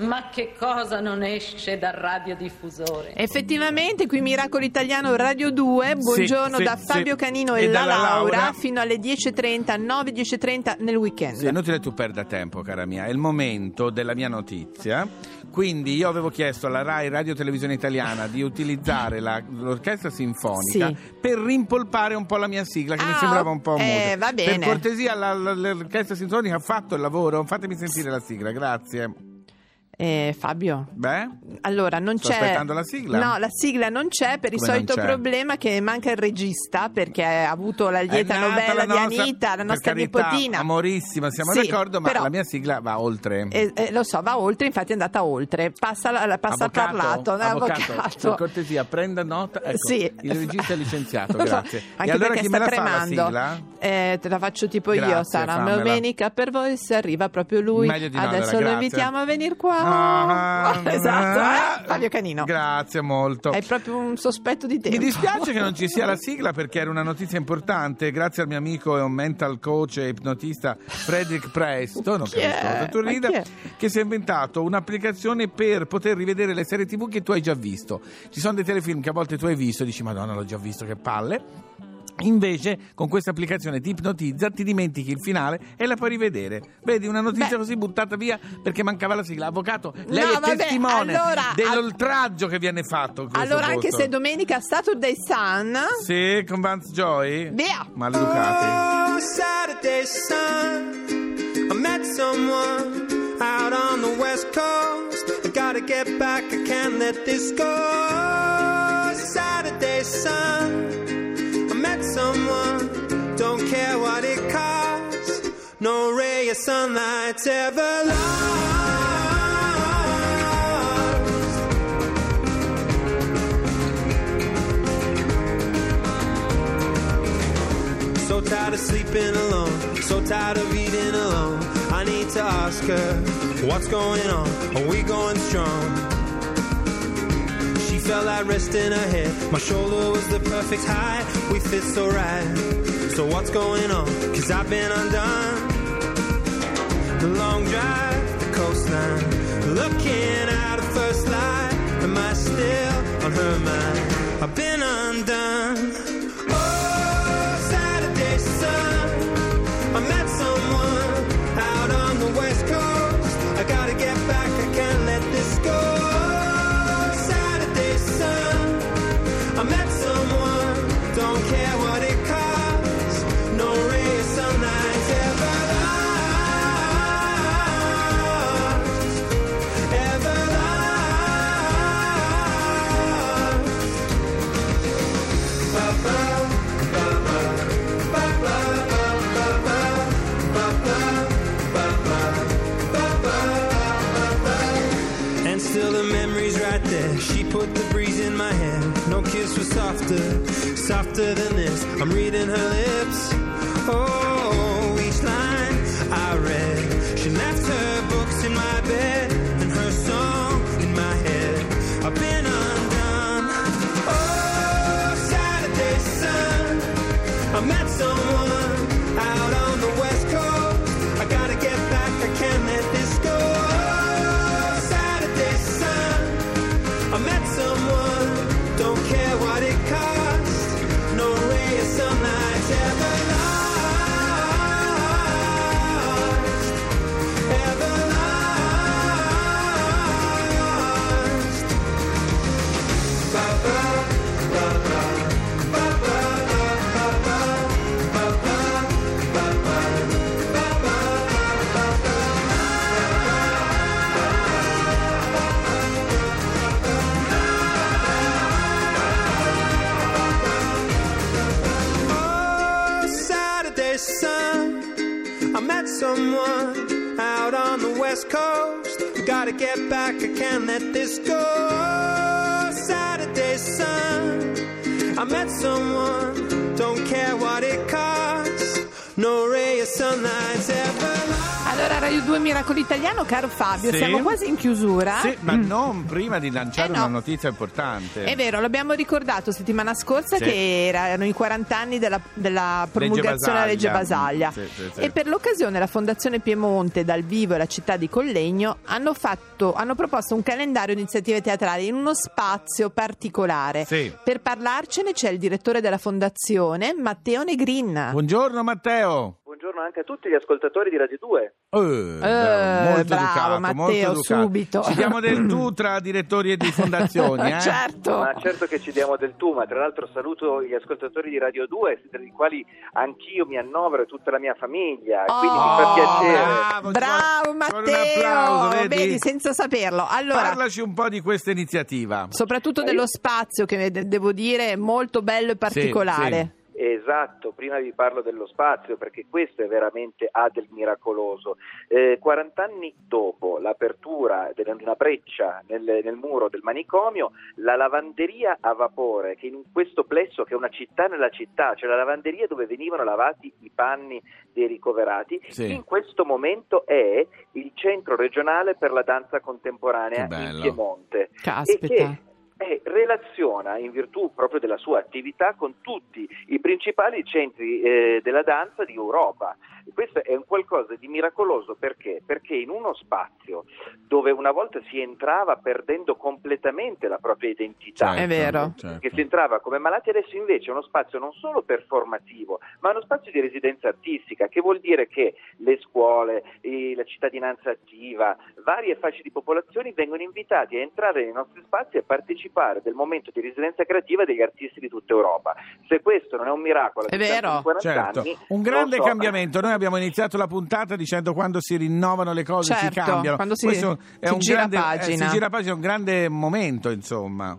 Ma che cosa non esce dal radiodiffusore? Effettivamente, qui Miracolo Italiano Radio 2. Buongiorno sì, da sì. Fabio Canino e, E la dalla Laura, Laura. fino alle 10.30, 9-10.30 nel weekend. Sì, è inutile tu perda tempo, cara mia. È il momento della mia notizia. Quindi io avevo chiesto alla RAI Radio Televisione Italiana di utilizzare la- l'orchestra sinfonica Sì. per rimpolpare un po' la mia sigla, che mi Ah, sembrava un po' eh, bene. Per cortesia, la- la- l'orchestra sinfonica ha fatto il lavoro. Fatemi sentire la sigla, grazie. Eh, Fabio, Beh, allora non Sto c'è. aspettando la sigla? No, la sigla non c'è per il Come non solito problema che manca il regista perché ha avuto la lieta novella la di Anita, la nostra carità, nipotina. Amorissima, siamo Sì, d'accordo, ma però- la mia sigla va oltre. Eh, eh, lo so, va oltre, infatti è andata oltre. Passa, la- passa il Avvocato, parlato. no, avvocato, avvocato. per cortesia, prenda nota. Ecco, Sì. Il regista è licenziato, Lo so, grazie. Anche allora perché sta la la tremando. sigla? Eh, te la faccio tipo io, Grazie, sarà fammela. domenica per voi se arriva proprio lui. Di no, Adesso allora, lo grazie. invitiamo a venire qua. Ah, esatto, ah, eh? Fabio Canino. Grazie molto. È proprio un sospetto di tempo. Mi dispiace che non ci sia la sigla perché era una notizia importante, grazie al mio amico e un mental coach e ipnotista Frederick Preston, tu rida, che si è inventato un'applicazione per poter rivedere le serie tv che tu hai già visto. Ci sono dei telefilm che a volte tu hai visto e dici madonna l'ho già visto, che palle. Invece con questa applicazione ti ipnotizza, ti dimentichi il finale e la puoi rivedere. Vedi una notizia Beh. così buttata via perché mancava la sigla. Avvocato, lei No, è vabbè, testimone allora, dell'oltraggio che viene fatto. Allora, anche posto. se domenica Saturday Sun, Sì, con Vance Joy? via. Maleducati. Oh, Saturday sun, I met someone out on the west coast. I gotta get back, I can't let this go. Saturday sun, care what it costs. No ray of sunlight's ever lost. So tired of sleeping alone, so tired of eating alone. I need to ask her, what's going on? Are we going strong? She felt like rest in her head. My shoulder was the perfect height. We fit so right. So what's going on? Cause I've been undone. The long drive, the coastline. Looking at her first light. Am I still on her mind? I've been undone. She put the breeze in my hair. No kiss was softer, softer than this. I'm reading her lips. Oh, Sun. I met someone out on the west coast. Gotta get back, I can't let this go. Saturday sun. I met someone, don't care what it costs. No ray of sunlight's ever Radio 2 Miracolo Italiano, caro Fabio, Sì. siamo quasi in chiusura. Sì, ma non prima di lanciare Eh, no. una notizia importante. È vero, l'abbiamo ricordato settimana scorsa Sì. che erano i 40 anni della, della promulgazione della legge Basaglia. Sì, sì, sì. E per l'occasione la Fondazione Piemonte dal vivo e la città di Collegno hanno, fatto, hanno proposto un calendario di iniziative teatrali in uno spazio particolare. Sì. Per parlarcene c'è il direttore della Fondazione, Matteo Negrin. Buongiorno Matteo. Buongiorno anche a tutti gli ascoltatori di Radio 2. Eh, molto bravo, educato, Matteo, molto educato. subito. Ci diamo del tu tra direttori e di fondazioni, eh? certo. Ma certo che ci diamo del tu, ma tra l'altro saluto gli ascoltatori di Radio 2, tra i quali anch'io mi annovero e tutta la mia famiglia, Oh, quindi mi fa piacere. bravo, Bravo Matteo, un applauso, vedi? senza saperlo. Allora, Parlaci un po' di questa iniziativa. soprattutto dello spazio che de- devo dire è molto bello e particolare. Esatto, prima vi parlo dello spazio perché questo è veramente ha del miracoloso. Eh, 40 anni dopo l'apertura di una breccia nel, nel muro del manicomio, la lavanderia a vapore, che in questo plesso che è una città nella città, cioè la lavanderia dove venivano lavati i panni dei ricoverati, Sì. in questo momento è il centro regionale per la danza contemporanea in Piemonte. Caspita. Eh, relaziona in virtù proprio della sua attività con tutti i principali centri eh, della danza di Europa. Questo è un qualcosa di miracoloso perché? Perché in uno spazio dove una volta si entrava perdendo completamente la propria identità, È vero. certo. che si entrava come malati, adesso invece è uno spazio non solo performativo, ma uno spazio di residenza artistica, che vuol dire che le scuole, la cittadinanza attiva, varie fasce di popolazioni vengono invitati a entrare nei nostri spazi e partecipare del momento di residenza creativa degli artisti di tutta Europa. Se questo non è un miracolo, a È vero. di 40 Certo, anni, un grande so. cambiamento. Noi abbiamo iniziato la puntata dicendo quando si rinnovano le cose, si Certo, cambiano. quando si- Questo è si un gira grande, eh, pagina. si gira pagina, è un grande momento, insomma.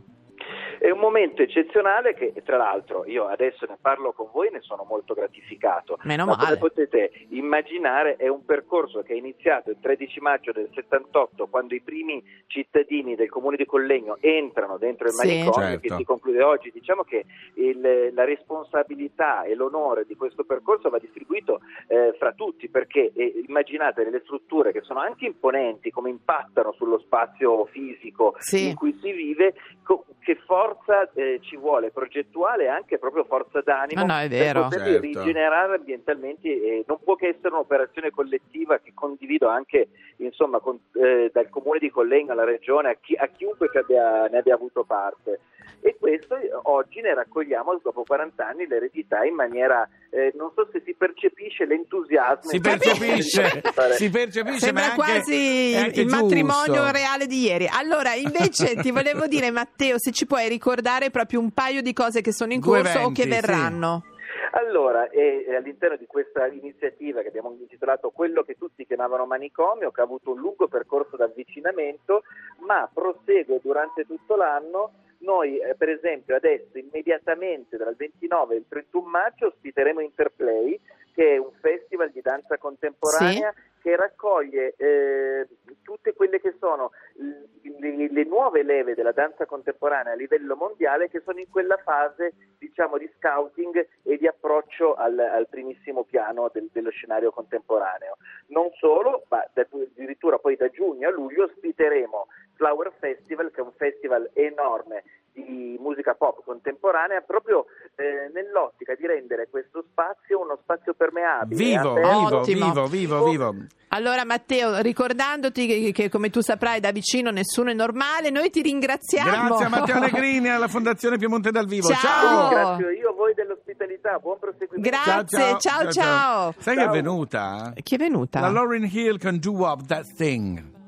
È un momento eccezionale che, tra l'altro, io adesso ne parlo con voi e ne sono molto gratificato. Meno Ma male. come potete immaginare, è un percorso che è iniziato il 13 maggio del 78, quando i primi cittadini del comune di Collegno entrano dentro il Sì. manicomio, Certo. che si conclude oggi. Diciamo che il- la responsabilità e l'onore di questo percorso va distribuito eh, fra tutti, perché eh, immaginate delle strutture che sono anche imponenti, come impattano sullo spazio fisico Sì. in cui si vive, co- che forza eh, ci vuole progettuale e anche proprio forza d'animo No, no, è vero. per poterli Certo. rigenerare ambientalmente e non può che essere un'operazione collettiva che condivido anche insomma, con- eh, dal comune di Collegno alla regione a, chi- a chiunque che abbia- ne abbia avuto parte e questo eh, oggi ne raccogliamo dopo 40 anni l'eredità in maniera eh, non so se si percepisce l'entusiasmo Si percepisce, si percepisce, Sembra anche, quasi anche il giusto. matrimonio reale di ieri. Allora, invece, ti volevo dire, Matteo, se ci puoi ricordare proprio un paio di cose che sono in Due corso o eventi, che verranno. Allora, e, e all'interno di questa iniziativa che abbiamo intitolato quello che tutti chiamavano manicomio, che ha avuto un lungo percorso d'avvicinamento, ma prosegue durante tutto l'anno. Noi, eh, per esempio, adesso immediatamente dal 29 al 31 maggio ospiteremo Interplay, che è un festival di danza contemporanea che raccoglie eh, tutte quelle che sono le, le nuove leve della danza contemporanea a livello mondiale che sono in quella fase diciamo di scouting e di approccio al, al primissimo piano del- dello scenario contemporaneo. Non solo, ma da- addirittura poi da giugno a luglio ospiteremo Flower Festival, che è un festival enorme di musica pop contemporanea, proprio eh, nell'ottica di rendere questo spazio uno spazio permeabile. Vivo, vivo, vivo, vivo, vivo. Allora, Matteo, ricordandoti che, che, come tu saprai da vicino nessuno è normale, noi ti ringraziamo. Grazie a Matteo Negrini e alla Fondazione Piemonte dal Vivo. Ciao. Ciao. Ringrazio io voi dell'ospitalità, buon proseguimento. Grazie, ciao, ciao. Sai che è Ciao. venuta? Chi è venuta? La Lauryn Hill con Do Up That Thing.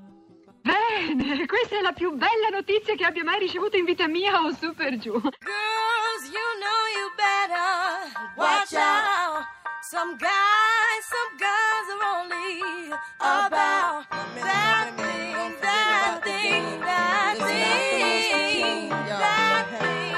Bene, questa è la più bella notizia che abbia mai ricevuto in vita mia o su per giù. Girls, you know you better. Watch out. Some guys, some guys are only about that thing, that thing, that thing, that thing,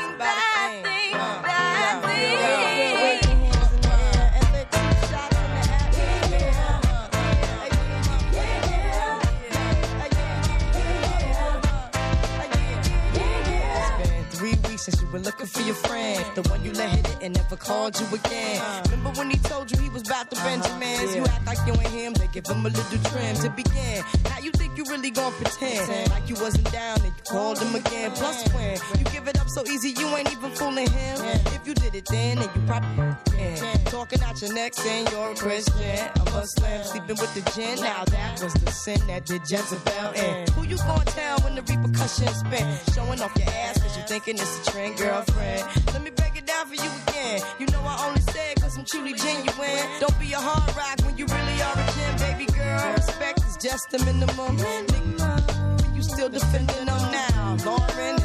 since you were looking for your friend. The one you let hit it and never called you again. Uh-huh. Remember when he told you he was about to uh-huh. Benjamins? You act like you ain't him, they give him a little trim to begin. Now you think you really gon' pretend like you wasn't down and you called him again. Plus when you give it up so easy, you ain't even fooling him. If you did it then, and you probably can. Talking out your neck saying you're a Christian, a Muslim, sleeping with the gin. Now that was the sin that did Jezebel in. Who you gonna tell when the repercussions spin? Showing off your ass cause you thinking it's a trend, girlfriend. Let me break it down for you again. You know I only say it cause I'm truly genuine. Don't be a hard rock when you really are a gem, baby girl. Respect is just the minimum. Nigga, you still defending them now. Lauren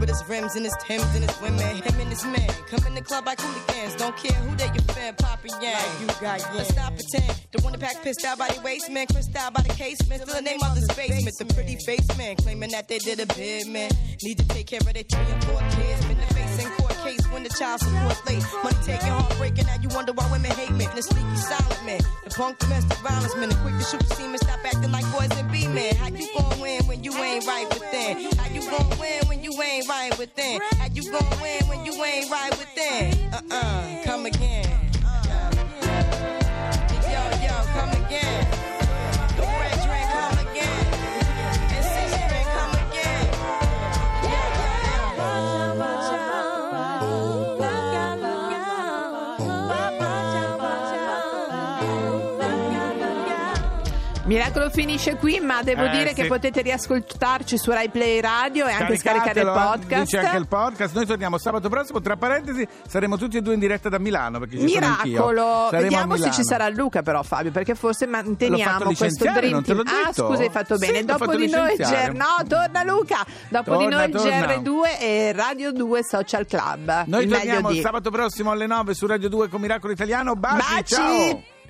With his rims and his Timbs and his women. Him and his men. come in the club like hooligans. Don't care who they your fan, poppin' yang. Like you got yeah. Let's not pretend. The one that pack pissed out by the waist man, crissed out by the casement. Still the name of the basement. The pretty face man claiming that they did a bid man. Need to take care of their three and four kids. Been the face in court case when the child support late. Money taking, heartbreaking. Now you wonder why women hate men. The sneaky silent man. The punk domestic violence man. The quick to shoot the semen. Stop acting like boys and be men. How you gon' win when you ain't right within? How you gon' win when you ain't right within? How you gon' win when you ain't right within? Uh-uh, come again. Miracolo finisce qui, ma devo Eh, dire che sì. potete riascoltarci su Rai Play Radio e anche scaricare il eh, podcast. Dice anche il podcast. Noi torniamo sabato prossimo. Tra parentesi, saremo tutti e due in diretta da Milano. Miracolo, vediamo se ci sarà Luca però Fabio, perché forse manteniamo questo dream team. Ah, scusa, hai fatto Sì, bene. l'ho Dopo fatto di noi. Ger- no, torna Luca. Dopo di Torna, noi torna. GR2 e Radio 2 Social Club. Noi torniamo di sabato prossimo alle 9 su Radio 2 con Miracolo Italiano. Baci, Baci! ciao!